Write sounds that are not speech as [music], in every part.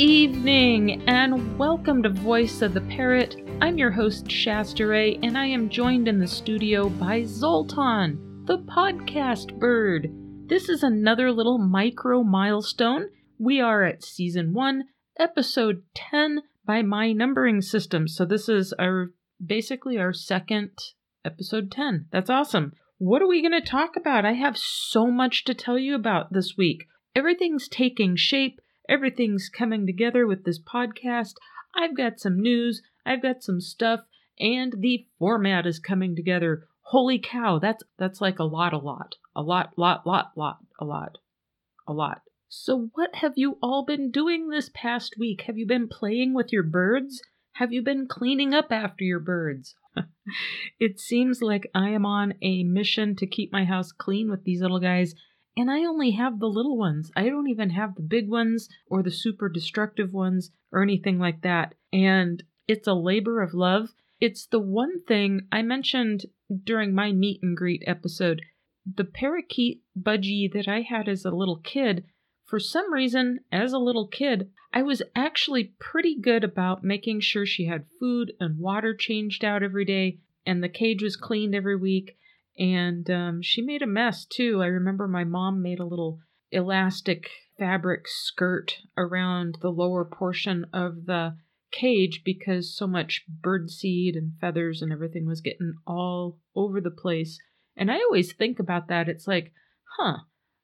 evening, and welcome to Voice of the Parrot. I'm your host, Shasta Ray, and I am joined in the studio by Zoltan, the podcast bird. This is another little micro milestone. We are at season one, episode 10 by my numbering system. So this is our basically our second episode 10. That's awesome. What are we going to talk about? I have so much to tell you about this week. Everything's taking shape. Everything's coming together with this podcast. I've got some news, I've got some stuff, and the format is coming together. Holy cow, that's that's like a lot, a lot. A lot, lot, lot, lot, a lot. A lot. So what have you all been doing this past week? Have you been playing with your birds? Have you been cleaning up after your birds? [laughs] it seems like I am on a mission to keep my house clean with these little guys and I only have the little ones. I don't even have the big ones or the super destructive ones or anything like that. And it's a labor of love. It's the one thing I mentioned during my meet and greet episode. The parakeet budgie that I had as a little kid, for some reason, as a little kid, I was actually pretty good about making sure she had food and water changed out every day, and the cage was cleaned every week and um, she made a mess too. I remember my mom made a little elastic fabric skirt around the lower portion of the cage because so much bird seed and feathers and everything was getting all over the place. And I always think about that. It's like, huh,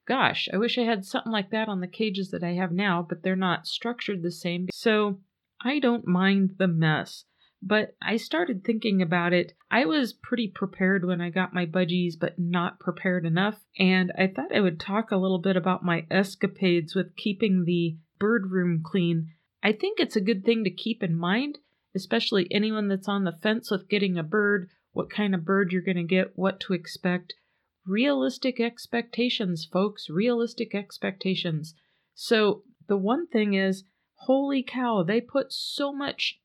gosh, I wish I had something like that on the cages that I have now, but they're not structured the same. So I don't mind the mess. But I started thinking about it. I was pretty prepared when I got my budgies, but not prepared enough. And I thought I would talk a little bit about my escapades with keeping the bird room clean. I think it's a good thing to keep in mind, especially anyone that's on the fence with getting a bird, what kind of bird you're going to get, what to expect. Realistic expectations, folks, realistic expectations. So, the one thing is, holy cow, they put so much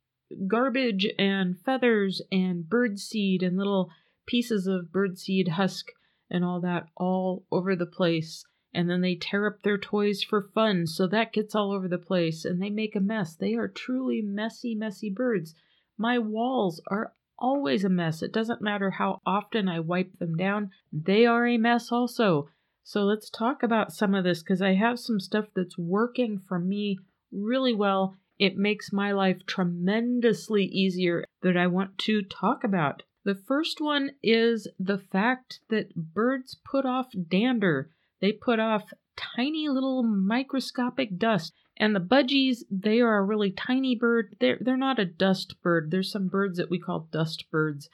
garbage and feathers and birdseed and little pieces of birdseed husk and all that all over the place. And then they tear up their toys for fun, so that gets all over the place and they make a mess. They are truly messy, messy birds. My walls are always a mess. It doesn't matter how often I wipe them down, they are a mess also. So let's talk about some of this because I have some stuff that's working for me really well it makes my life tremendously easier that I want to talk about. The first one is the fact that birds put off dander. They put off tiny little microscopic dust. And the budgies, they are a really tiny bird. They're, they're not a dust bird. There's some birds that we call dust birds,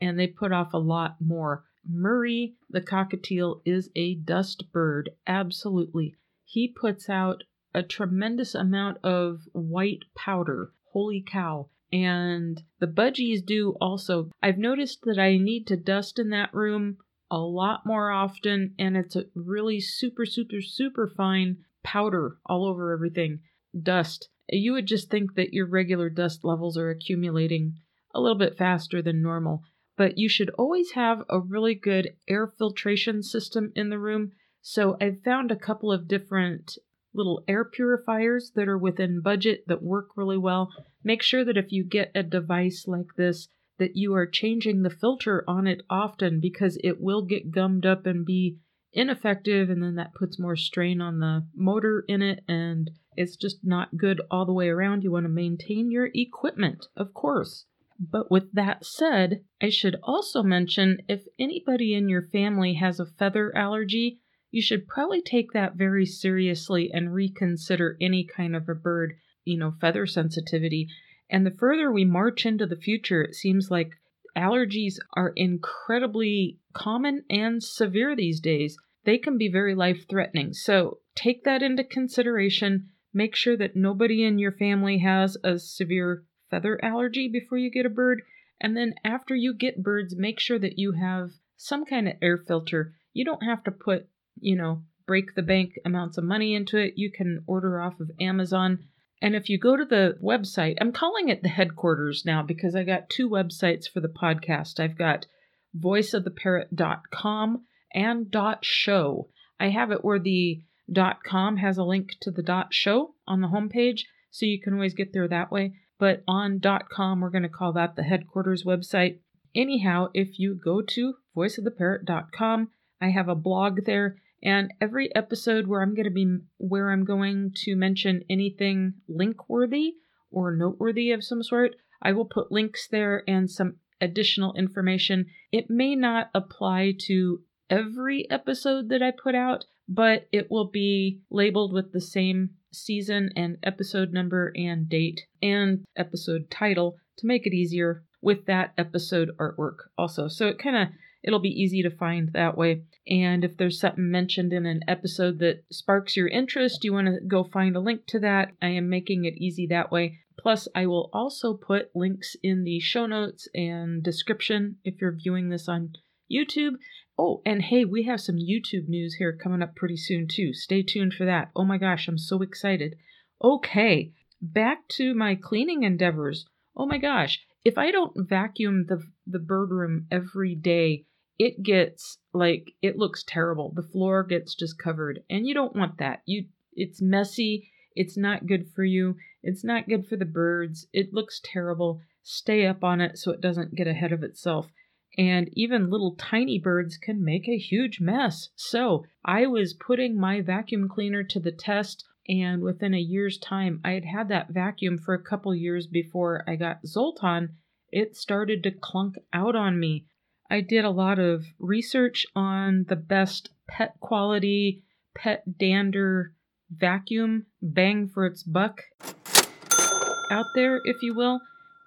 and they put off a lot more. Murray, the cockatiel, is a dust bird. Absolutely. He puts out a tremendous amount of white powder. Holy cow. And the budgies do also. I've noticed that I need to dust in that room a lot more often, and it's a really super, super, super fine powder all over everything. Dust. You would just think that your regular dust levels are accumulating a little bit faster than normal, but you should always have a really good air filtration system in the room. So I've found a couple of different little air purifiers that are within budget that work really well. Make sure that if you get a device like this, that you are changing the filter on it often because it will get gummed up and be ineffective, and then that puts more strain on the motor in it, and it's just not good all the way around. You want to maintain your equipment, of course. But with that said, I should also mention if anybody in your family has a feather allergy, you should probably take that very seriously and reconsider any kind of a bird, you know, feather sensitivity. And the further we march into the future, it seems like allergies are incredibly common and severe these days. They can be very life threatening. So take that into consideration. Make sure that nobody in your family has a severe feather allergy before you get a bird. And then after you get birds, make sure that you have some kind of air filter. You don't have to put you know, break the bank amounts of money into it. You can order off of Amazon. And if you go to the website, I'm calling it the headquarters now because I got two websites for the podcast. I've got voiceoftheparrot.com and dot show. I have it where the dot com has a link to the dot show on the homepage. so you can always get there that way. But on .com, we're going to call that the headquarters website. Anyhow, if you go to voiceoftheparrot.com, I have a blog there and every episode where I'm going to be where I'm going to mention anything link worthy or noteworthy of some sort, I will put links there and some additional information. It may not apply to every episode that I put out, but it will be labeled with the same season and episode number and date and episode title to make it easier with that episode artwork also. So it kind of it'll be easy to find that way. And if there's something mentioned in an episode that sparks your interest, you want to go find a link to that, I am making it easy that way. Plus, I will also put links in the show notes and description if you're viewing this on YouTube. Oh, and hey, we have some YouTube news here coming up pretty soon, too. Stay tuned for that. Oh my gosh, I'm so excited. Okay, back to my cleaning endeavors. Oh my gosh, if I don't vacuum the, the bird room every day, it gets like it looks terrible. The floor gets just covered, and you don't want that. You it's messy. It's not good for you. It's not good for the birds. It looks terrible. Stay up on it so it doesn't get ahead of itself. And even little tiny birds can make a huge mess. So I was putting my vacuum cleaner to the test, and within a year's time, I had had that vacuum for a couple years before I got Zoltan. It started to clunk out on me. I did a lot of research on the best pet quality, pet dander vacuum, bang for its buck out there, if you will.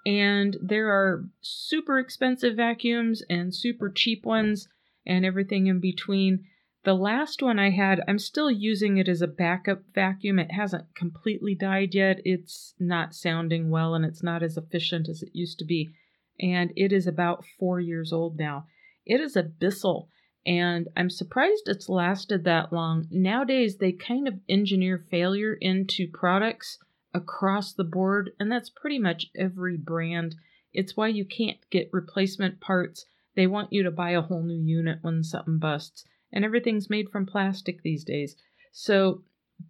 And there are super expensive vacuums and super cheap ones and everything in between. The last one I had, I'm still using it as a backup vacuum. It hasn't completely died yet. It's not sounding well and it's not as efficient as it used to be and it is about four years old now. It is a Bissell, and I'm surprised it's lasted that long. Nowadays, they kind of engineer failure into products across the board, and that's pretty much every brand. It's why you can't get replacement parts. They want you to buy a whole new unit when something busts, and everything's made from plastic these days. So,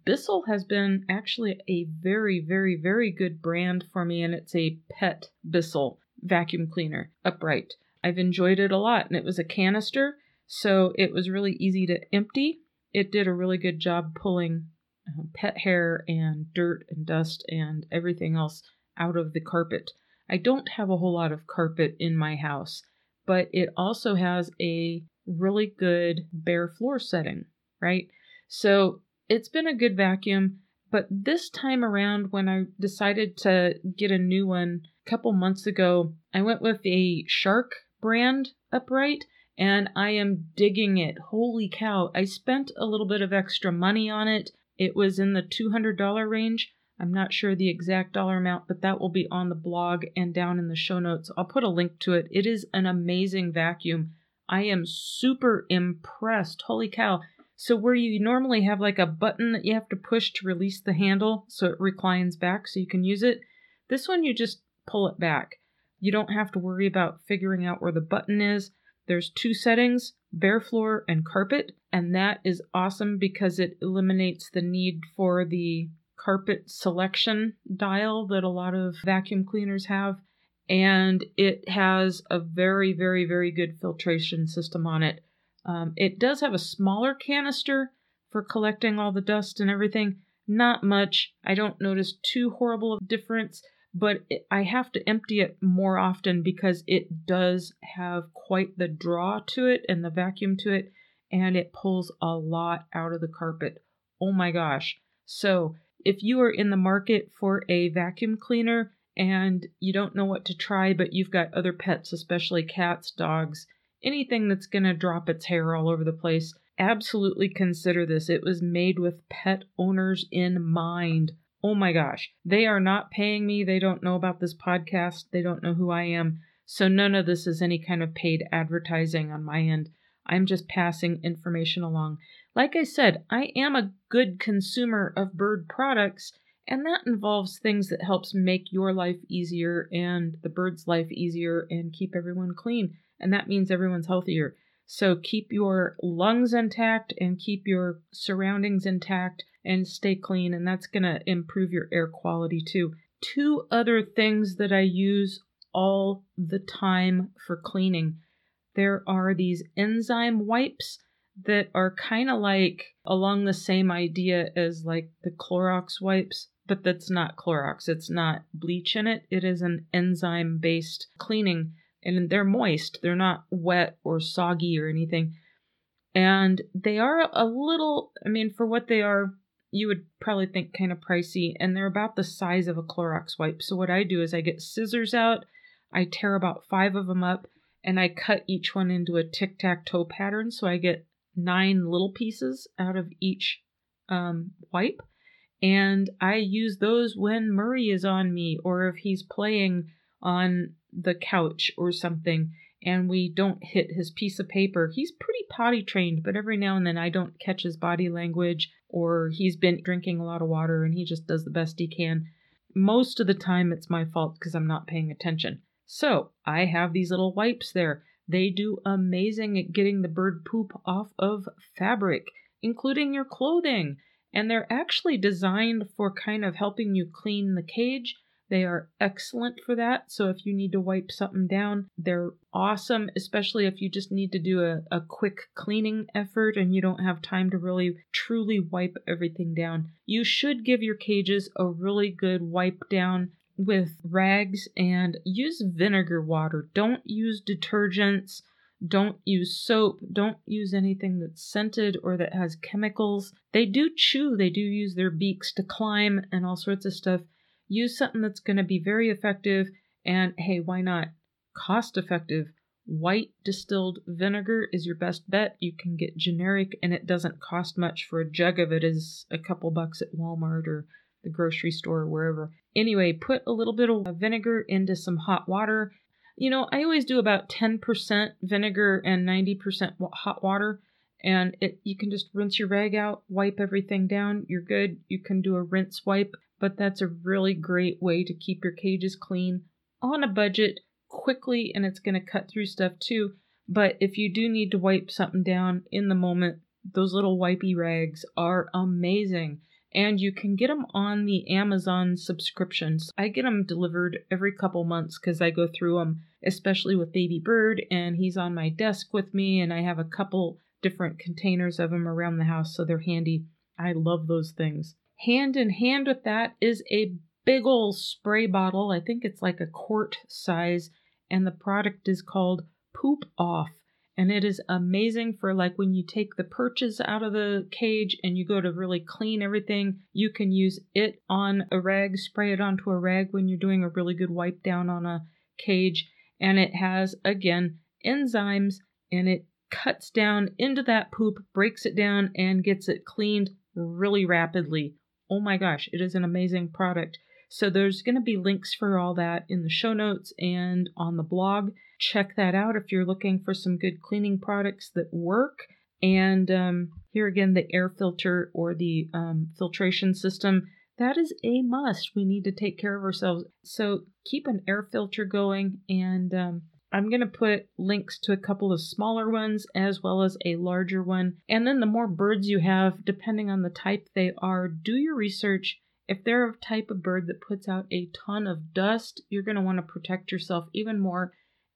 Bissell has been actually a very, very, very good brand for me, and it's a pet Bissell vacuum cleaner upright. I've enjoyed it a lot, and it was a canister, so it was really easy to empty. It did a really good job pulling uh, pet hair and dirt and dust and everything else out of the carpet. I don't have a whole lot of carpet in my house, but it also has a really good bare floor setting, right? So it's been a good vacuum. But this time around, when I decided to get a new one couple months ago, I went with a Shark brand upright and I am digging it. Holy cow. I spent a little bit of extra money on it. It was in the $200 range. I'm not sure the exact dollar amount, but that will be on the blog and down in the show notes. I'll put a link to it. It is an amazing vacuum. I am super impressed. Holy cow. So where you normally have like a button that you have to push to release the handle so it reclines back so you can use it, this one you just pull it back. You don't have to worry about figuring out where the button is. There's two settings, bare floor and carpet, and that is awesome because it eliminates the need for the carpet selection dial that a lot of vacuum cleaners have. And it has a very, very, very good filtration system on it. Um, it does have a smaller canister for collecting all the dust and everything. Not much. I don't notice too horrible of difference, but I have to empty it more often because it does have quite the draw to it and the vacuum to it, and it pulls a lot out of the carpet. Oh my gosh. So, if you are in the market for a vacuum cleaner and you don't know what to try, but you've got other pets, especially cats, dogs, anything that's going to drop its hair all over the place, absolutely consider this. It was made with pet owners in mind. Oh my gosh. They are not paying me. They don't know about this podcast. They don't know who I am. So none of this is any kind of paid advertising on my end. I'm just passing information along. Like I said, I am a good consumer of bird products, and that involves things that helps make your life easier and the bird's life easier and keep everyone clean and that means everyone's healthier. So keep your lungs intact and keep your surroundings intact and stay clean, and that's going to improve your air quality too. Two other things that I use all the time for cleaning there are these enzyme wipes that are kind of like along the same idea as like the Clorox wipes, but that's not Clorox. It's not bleach in it. It is an enzyme based cleaning and they're moist. They're not wet or soggy or anything. And they are a little, I mean, for what they are, you would probably think kind of pricey, and they're about the size of a Clorox wipe. So, what I do is I get scissors out, I tear about five of them up, and I cut each one into a tic tac toe pattern. So, I get nine little pieces out of each um, wipe. And I use those when Murray is on me or if he's playing on the couch or something and we don't hit his piece of paper. He's pretty potty trained, but every now and then I don't catch his body language or he's been drinking a lot of water and he just does the best he can. Most of the time it's my fault because I'm not paying attention. So I have these little wipes there. They do amazing at getting the bird poop off of fabric, including your clothing. And they're actually designed for kind of helping you clean the cage they are excellent for that. So if you need to wipe something down, they're awesome, especially if you just need to do a, a quick cleaning effort and you don't have time to really truly wipe everything down. You should give your cages a really good wipe down with rags and use vinegar water. Don't use detergents. Don't use soap. Don't use anything that's scented or that has chemicals. They do chew, they do use their beaks to climb and all sorts of stuff. Use something that's going to be very effective and hey, why not? Cost effective. White distilled vinegar is your best bet. You can get generic and it doesn't cost much for a jug of it is a couple bucks at Walmart or the grocery store or wherever. Anyway, put a little bit of vinegar into some hot water. You know, I always do about 10% vinegar and 90% hot water and it you can just rinse your rag out, wipe everything down, you're good. You can do a rinse wipe but that's a really great way to keep your cages clean on a budget quickly and it's going to cut through stuff too. But if you do need to wipe something down in the moment, those little wipey rags are amazing. And you can get them on the Amazon subscriptions. I get them delivered every couple months because I go through them, especially with Baby Bird, and he's on my desk with me, and I have a couple different containers of them around the house, so they're handy. I love those things. Hand in hand with that is a big old spray bottle. I think it's like a quart size, and the product is called Poop Off. And it is amazing for like when you take the perches out of the cage and you go to really clean everything, you can use it on a rag, spray it onto a rag when you're doing a really good wipe down on a cage. And it has, again, enzymes and it cuts down into that poop, breaks it down, and gets it cleaned really rapidly oh my gosh, it is an amazing product. So there's going to be links for all that in the show notes and on the blog. Check that out if you're looking for some good cleaning products that work. And um, here again, the air filter or the um, filtration system. That is a must. We need to take care of ourselves. So keep an air filter going and um, I'm going to put links to a couple of smaller ones as well as a larger one. And then the more birds you have, depending on the type they are, do your research. If they're a type of bird that puts out a ton of dust, you're going to want to protect yourself even more.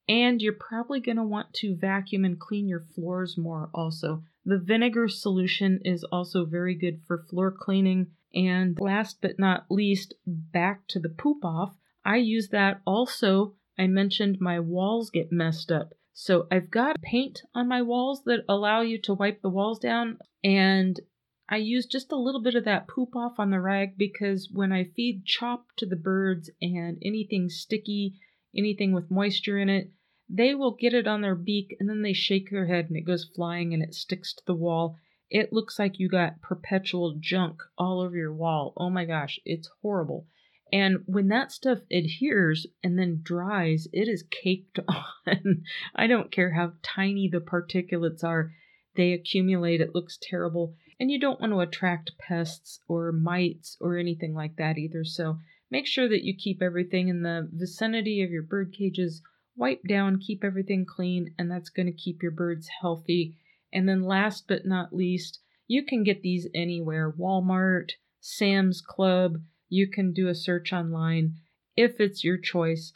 And you're probably going to want to vacuum and clean your floors more also. The vinegar solution is also very good for floor cleaning. And last but not least, back to the poop off. I use that also I mentioned my walls get messed up. So I've got paint on my walls that allow you to wipe the walls down and I use just a little bit of that poop off on the rag because when I feed chop to the birds and anything sticky, anything with moisture in it, they will get it on their beak and then they shake their head and it goes flying and it sticks to the wall. It looks like you got perpetual junk all over your wall. Oh my gosh, it's horrible. And when that stuff adheres and then dries, it is caked [laughs] on. I don't care how tiny the particulates are, they accumulate. It looks terrible. And you don't want to attract pests or mites or anything like that either. So make sure that you keep everything in the vicinity of your bird cages wipe down, keep everything clean, and that's going to keep your birds healthy. And then, last but not least, you can get these anywhere Walmart, Sam's Club. You can do a search online if it's your choice.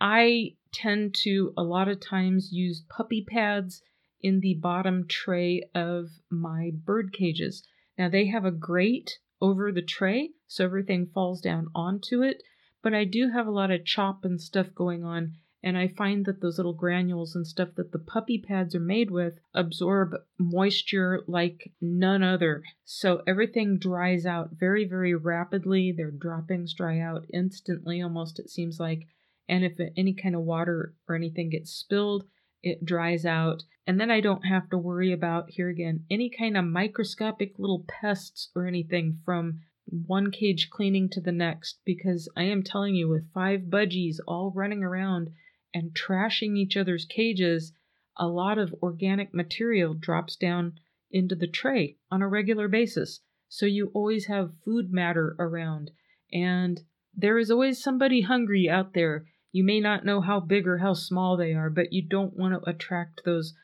I tend to a lot of times use puppy pads in the bottom tray of my bird cages. Now, they have a grate over the tray, so everything falls down onto it, but I do have a lot of chop and stuff going on and I find that those little granules and stuff that the puppy pads are made with absorb moisture like none other. So everything dries out very, very rapidly. Their droppings dry out instantly, almost, it seems like. And if any kind of water or anything gets spilled, it dries out. And then I don't have to worry about, here again, any kind of microscopic little pests or anything from one cage cleaning to the next because I am telling you, with five budgies all running around and trashing each other's cages, a lot of organic material drops down into the tray on a regular basis. So you always have food matter around, and there is always somebody hungry out there. You may not know how big or how small they are, but you don't want to attract those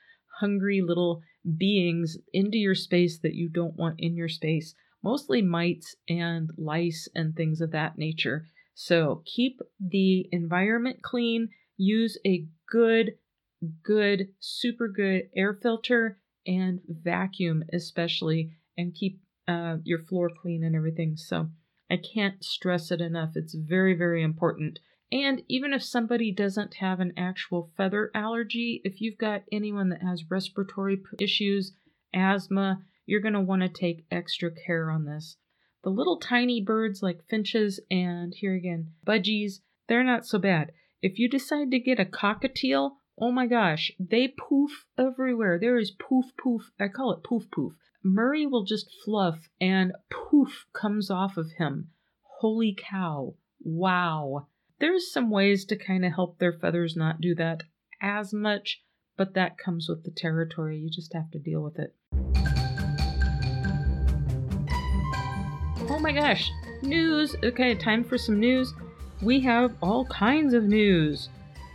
hungry little beings into your space that you don't want in your space. Mostly mites and lice and things of that nature. So keep the environment clean use a good, good, super good air filter and vacuum, especially, and keep uh, your floor clean and everything. So I can't stress it enough. It's very, very important. And even if somebody doesn't have an actual feather allergy, if you've got anyone that has respiratory issues, asthma, you're going to want to take extra care on this. The little tiny birds like finches and here again, budgies, they're not so bad. If you decide to get a cockatiel, oh my gosh, they poof everywhere. There is poof poof. I call it poof poof. Murray will just fluff and poof comes off of him. Holy cow. Wow. There's some ways to kind of help their feathers not do that as much, but that comes with the territory. You just have to deal with it. Oh my gosh, news. Okay, time for some news we have all kinds of news.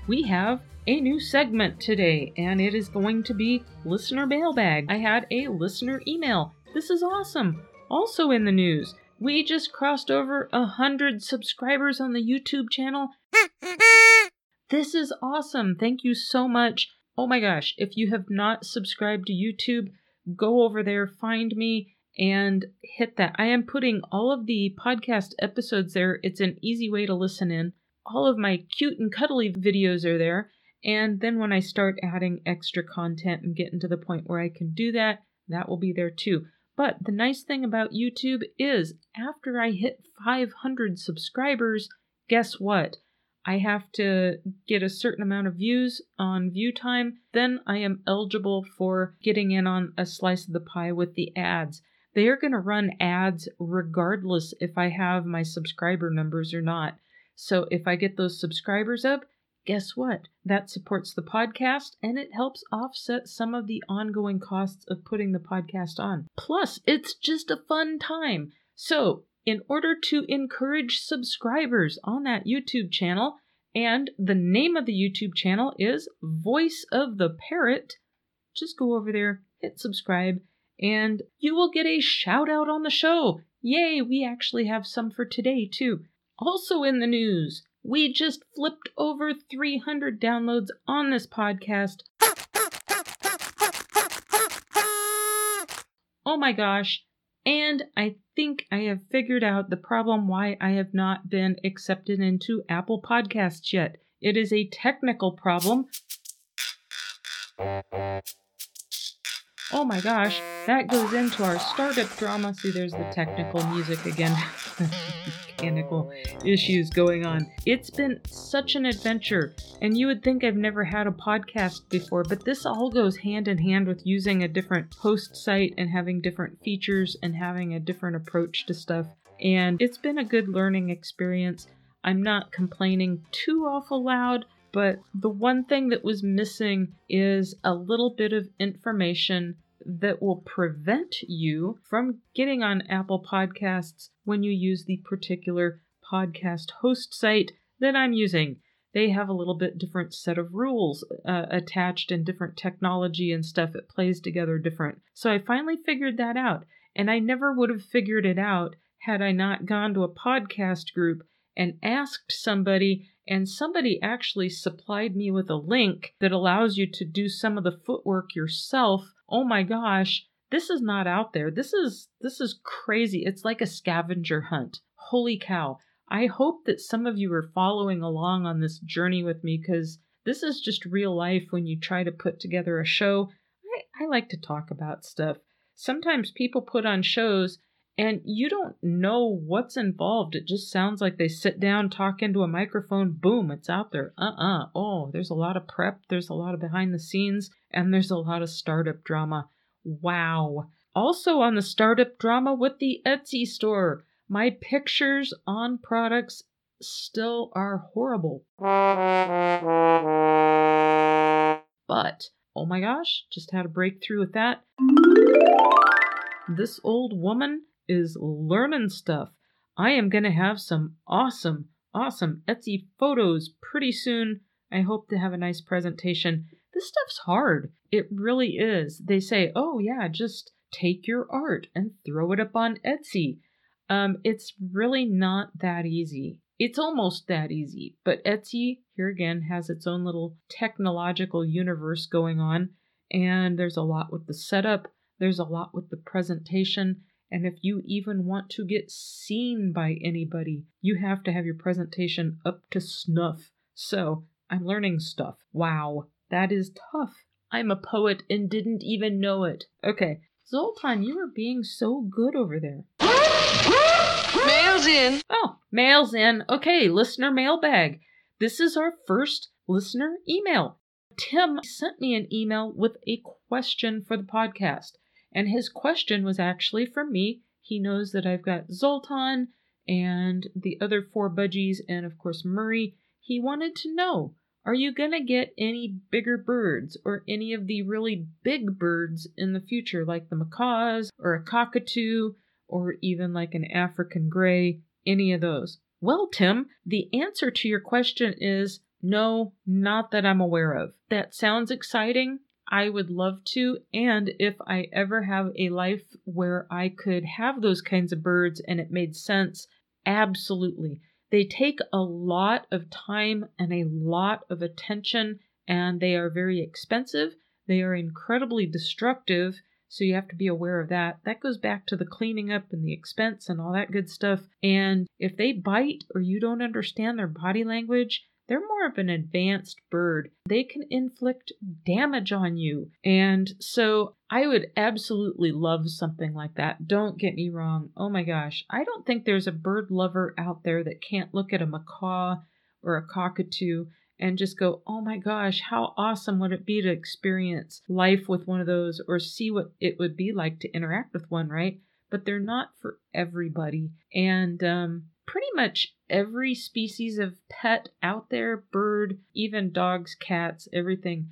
We have a new segment today, and it is going to be Listener Mailbag. I had a listener email. This is awesome. Also in the news, we just crossed over a hundred subscribers on the YouTube channel. [laughs] this is awesome. Thank you so much. Oh my gosh, if you have not subscribed to YouTube, go over there, find me, and hit that. I am putting all of the podcast episodes there. It's an easy way to listen in. All of my cute and cuddly videos are there. And then when I start adding extra content and getting to the point where I can do that, that will be there too. But the nice thing about YouTube is after I hit 500 subscribers, guess what? I have to get a certain amount of views on view time. Then I am eligible for getting in on a slice of the pie with the ads they are going to run ads regardless if I have my subscriber numbers or not. So if I get those subscribers up, guess what? That supports the podcast and it helps offset some of the ongoing costs of putting the podcast on. Plus, it's just a fun time. So, in order to encourage subscribers on that YouTube channel, and the name of the YouTube channel is Voice of the Parrot, just go over there, hit subscribe, and you will get a shout out on the show. Yay, we actually have some for today, too. Also in the news, we just flipped over 300 downloads on this podcast. Oh my gosh. And I think I have figured out the problem why I have not been accepted into Apple Podcasts yet. It is a technical problem. Oh my gosh, that goes into our startup drama. See, there's the technical music again. [laughs] Mechanical issues going on. It's been such an adventure, and you would think I've never had a podcast before, but this all goes hand in hand with using a different host site and having different features and having a different approach to stuff. And it's been a good learning experience. I'm not complaining too awful loud, but the one thing that was missing is a little bit of information that will prevent you from getting on Apple Podcasts when you use the particular podcast host site that I'm using. they have a little bit different set of rules uh, attached and different technology and stuff. It plays together different. So I finally figured that out. And I never would have figured it out had I not gone to a podcast group and asked somebody, and somebody actually supplied me with a link that allows you to do some of the footwork yourself. Oh my gosh, this is not out there. This is this is crazy. It's like a scavenger hunt. Holy cow. I hope that some of you are following along on this journey with me because this is just real life when you try to put together a show. I, I like to talk about stuff. Sometimes people put on shows and you don't know what's involved. It just sounds like they sit down, talk into a microphone, boom, it's out there. Uh uh-uh. uh Oh, there's a lot of prep, there's a lot of behind the scenes, and there's a lot of startup drama. Wow. Also on the startup drama with the Etsy store. My pictures on products still are horrible. But, oh my gosh, just had a breakthrough with that. This old woman is learning stuff. I am going to have some awesome, awesome Etsy photos pretty soon. I hope to have a nice presentation. This stuff's hard. It really is. They say, oh, yeah, just take your art and throw it up on Etsy. Um, it's really not that easy. It's almost that easy, but Etsy, here again, has its own little technological universe going on, and there's a lot with the setup, there's a lot with the presentation, and if you even want to get seen by anybody, you have to have your presentation up to snuff. So, I'm learning stuff. Wow, that is tough. I'm a poet and didn't even know it. Okay, Zoltan, you are being so good over there. Mail's in. Oh, mail's in. Okay, listener mailbag. This is our first listener email. Tim sent me an email with a question for the podcast, and his question was actually for me. He knows that I've got Zoltan and the other four budgies, and of course Murray. He wanted to know are you going to get any bigger birds or any of the really big birds in the future, like the macaws or a cockatoo or even like an African gray? Any of those? Well, Tim, the answer to your question is no, not that I'm aware of. That sounds exciting. I would love to. And if I ever have a life where I could have those kinds of birds and it made sense, absolutely. They take a lot of time and a lot of attention, and they are very expensive. They are incredibly destructive, so you have to be aware of that. That goes back to the cleaning up and the expense and all that good stuff. And if they bite or you don't understand their body language, they're more of an advanced bird. They can inflict damage on you. And so I would absolutely love something like that. Don't get me wrong. Oh my gosh. I don't think there's a bird lover out there that can't look at a macaw or a cockatoo and just go, oh my gosh, how awesome would it be to experience life with one of those or see what it would be like to interact with one, right? But they're not for everybody. And um, pretty much every species of pet out there bird, even dogs, cats, everything.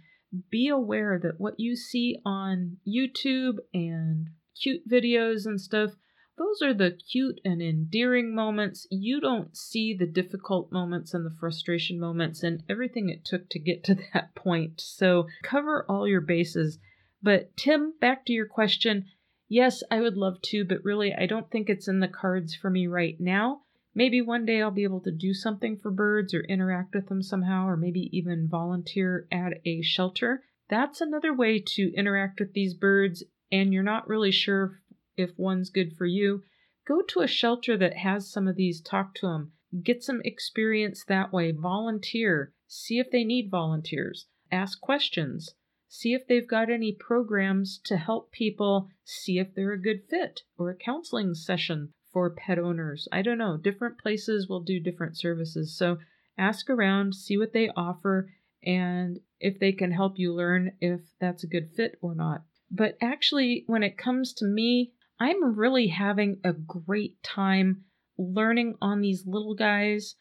Be aware that what you see on YouTube and cute videos and stuff, those are the cute and endearing moments. You don't see the difficult moments and the frustration moments and everything it took to get to [laughs] that point. So cover all your bases. But Tim, back to your question. Yes, I would love to, but really, I don't think it's in the cards for me right now. Maybe one day I'll be able to do something for birds or interact with them somehow, or maybe even volunteer at a shelter. That's another way to interact with these birds, and you're not really sure if one's good for you. Go to a shelter that has some of these, talk to them, get some experience that way, volunteer, see if they need volunteers, ask questions, see if they've got any programs to help people, see if they're a good fit, or a counseling session for pet owners. I don't know. Different places will do different services. So ask around, see what they offer, and if they can help you learn if that's a good fit or not. But actually, when it comes to me, I'm really having a great time learning on these little guys.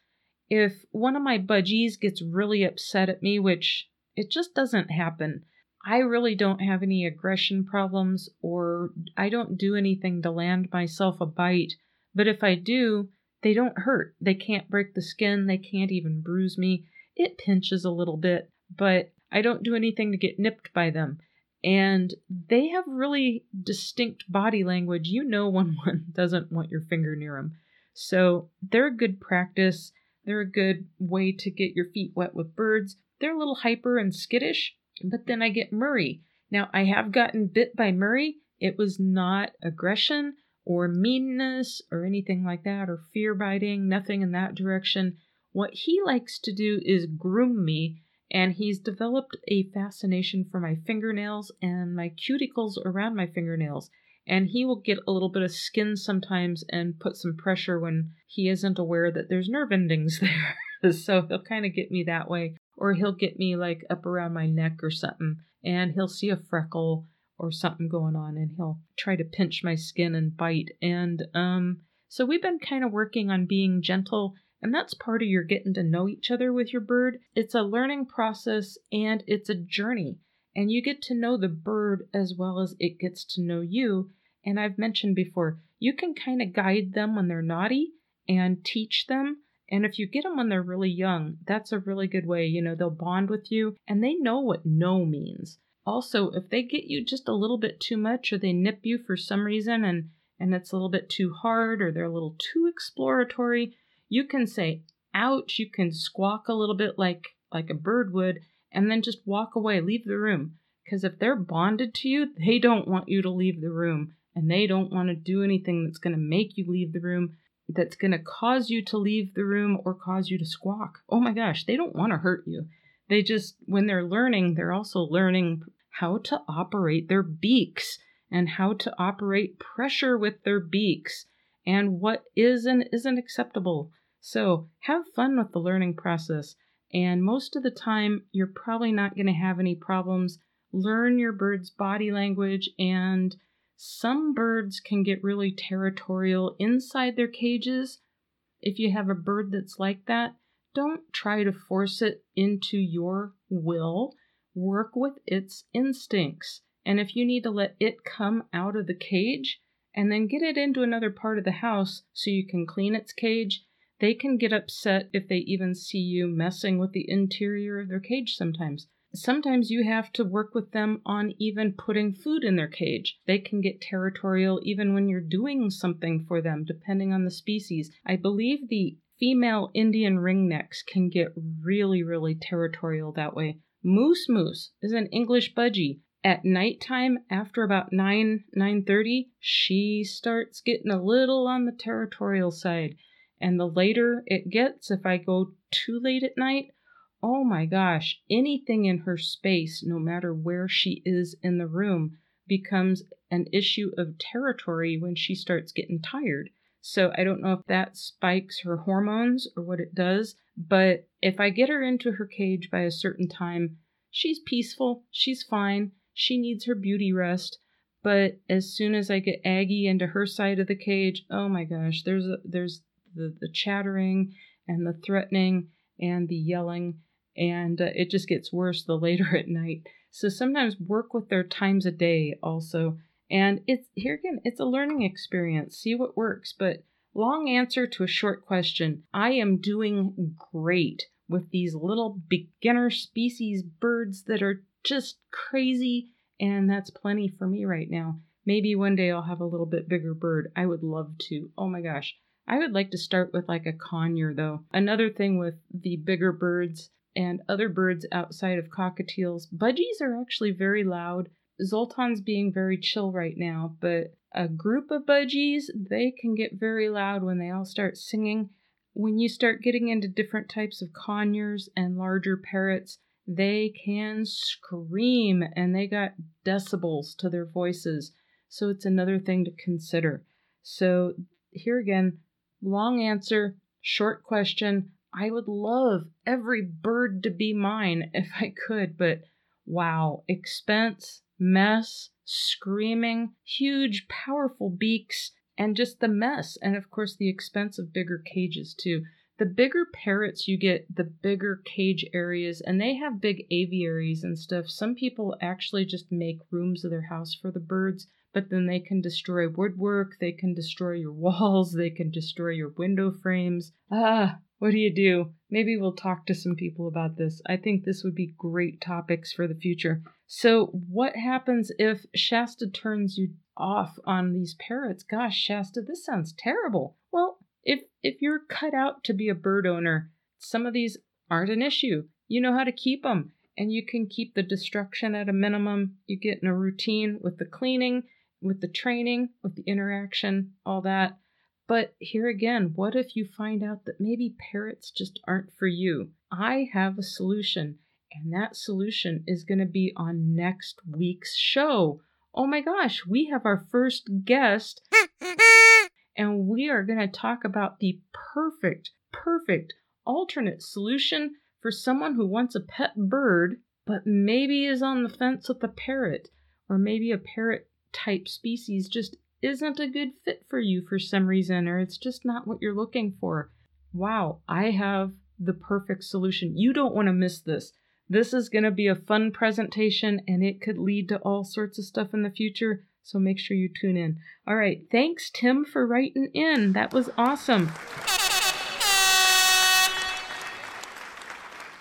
If one of my budgies gets really upset at me, which it just doesn't happen, I really don't have any aggression problems or I don't do anything to land myself a bite. But if I do, they don't hurt. They can't break the skin. They can't even bruise me. it pinches a little bit, but I don't do anything to get nipped by them. And they have really distinct body language. You know when [laughs] one doesn't want your finger near them. So they're a good practice. They're a good way to get your feet wet with birds. They're a little hyper and skittish, but then I get Murray. Now, I have gotten bit by Murray. It was not aggression or meanness or anything like that or fear biting, nothing in that direction. What he likes to do is groom me, and he's developed a fascination for my fingernails and my cuticles around my fingernails. And he will get a little bit of skin sometimes and put some pressure when he isn't aware that there's nerve endings [laughs] there. so he'll kind of get me that way. Or he'll get me like up around my neck or something, and he'll see a freckle or something going on and he'll try to pinch my skin and bite. And um, so we've been kind of working on being gentle. And that's part of your getting to know each other with your bird. It's a learning process and it's a journey. And you get to know the bird as well as it gets to know you. And I've mentioned before, you can kind of guide them when they're naughty and teach them. And if you get them when they're really young, that's a really good way. You know, they'll bond with you and they know what no means. Also, if they get you just a little bit too much or they nip you for some reason and and it's a little bit too hard or they're a little too exploratory, you can say ouch, you can squawk a little bit like like a bird would and then just walk away, leave the room. Because if they're bonded to you, they don't want you to leave the room and they don't want to do anything that's going to make you leave the room, that's going to cause you to leave the room or cause you to squawk. Oh my gosh, they don't want to hurt you. They just, when they're learning, they're also learning how to operate their beaks and how to operate pressure with their beaks and what is and isn't acceptable. So have fun with the learning process. And most of the time, you're probably not going to have any problems. Learn your bird's body language, and some birds can get really territorial inside their cages. If you have a bird that's like that, don't try to force it into your will. Work with its instincts. And if you need to let it come out of the cage and then get it into another part of the house so you can clean its cage, they can get upset if they even see you messing with the interior of their cage sometimes. Sometimes you have to work with them on even putting food in their cage. They can get territorial even when you're doing something for them, depending on the species. I believe the female Indian ringnecks can get really, really territorial that way. Moose Moose is an English budgie. At nighttime, after about 9, 9.30, she starts getting a little on the territorial side. And the later it gets, if I go too late at night, oh my gosh, anything in her space, no matter where she is in the room, becomes an issue of territory when she starts getting tired. So I don't know if that spikes her hormones or what it does, but if I get her into her cage by a certain time, she's peaceful, she's fine, she needs her beauty rest. But as soon as I get Aggie into her side of the cage, oh my gosh, there's a, there's the, the chattering and the threatening and the yelling, and uh, it just gets worse the later [laughs] at night. So sometimes work with their times a day also and it's here again, it's a learning experience. See what works. But long answer to a short question I am doing great with these little beginner species birds that are just crazy. And that's plenty for me right now. Maybe one day I'll have a little bit bigger bird. I would love to. Oh my gosh. I would like to start with like a conure though. Another thing with the bigger birds and other birds outside of cockatiels, budgies are actually very loud. Zoltan's being very chill right now, but a group of budgies, they can get very loud when they all start singing. When you start getting into different types of conures and larger parrots, they can scream and they got decibels to their voices. So it's another thing to consider. So here again, long answer, short question. I would love every bird to be mine if I could, but wow, expense, mess, screaming, huge, powerful beaks, and just the mess. And of course, the expense of bigger cages, too. The bigger parrots you get, the bigger cage areas, and they have big aviaries and stuff. Some people actually just make rooms of their house for the birds, but then they can destroy woodwork, they can destroy your [laughs] walls, they can destroy your window frames. Ah, what do you do? Maybe we'll talk to some people about this. I think this would be great topics for the future. So, what happens if Shasta turns you off on these parrots? Gosh, Shasta, this sounds terrible. Well, if if you're cut out to be a bird owner, some of these aren't an issue. You know how to keep them, and you can keep the destruction at a minimum. You get in a routine with the cleaning, with the training, with the interaction, all that. But here again, what if you find out that maybe parrots just aren't for you? I have a solution, and that solution is going to be on next week's show. Oh my gosh, we have our first guest, [laughs] and we are going to talk about the perfect, perfect alternate solution for someone who wants a pet bird, but maybe is on the fence with a parrot, or maybe a parrot type species just isn't a good fit for you for some reason, or it's just not what you're looking for. Wow, I have the perfect solution. You don't want to miss this. This is going to be a fun presentation and it could lead to all sorts of stuff in the future. So make sure you tune in. All right. Thanks, Tim, for writing in. That was awesome.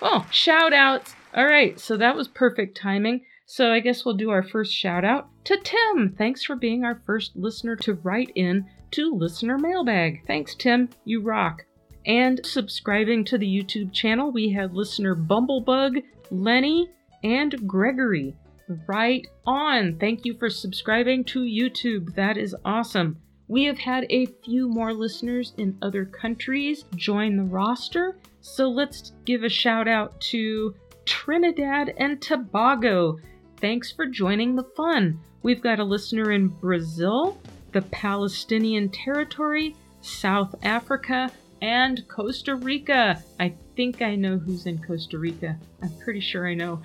Oh, shout outs. All right. So that was perfect timing. So I guess we'll do our first shout out to Tim. Thanks for being our first listener to write in to Listener Mailbag. Thanks, Tim. You rock. And subscribing to the YouTube channel, we have listener Bumblebug, Lenny, and Gregory. Right on. Thank you for subscribing to YouTube. That is awesome. We have had a few more listeners in other countries join the roster, so let's give a shout out to Trinidad and Tobago. Thanks for joining the fun. We've got a listener in Brazil, the Palestinian Territory, South Africa, and Costa Rica. I think I know who's in Costa Rica. I'm pretty sure I know.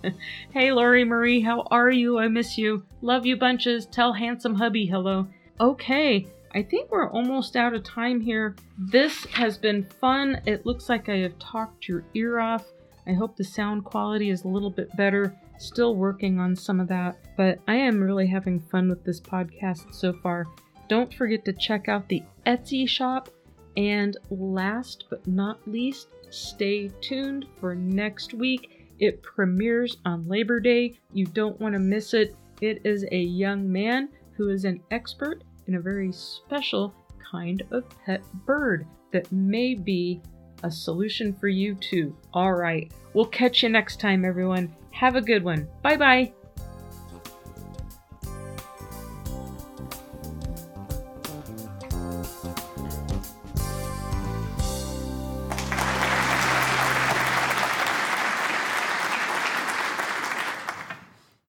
[laughs] hey, Lori Marie, how are you? I miss you. Love you bunches. Tell handsome hubby hello. Okay, I think we're almost out of time here. This has been fun. It looks like I have talked your ear off. I hope the sound quality is a little bit better. Still working on some of that, but I am really having fun with this podcast so far. Don't forget to check out the Etsy shop. And last but not least, stay tuned for next week. It premieres on Labor Day. You don't want to miss it. It is a young man who is an expert in a very special kind of pet bird that may be a solution for you too. All right. We'll catch you next time, everyone. Have a good one. Bye bye.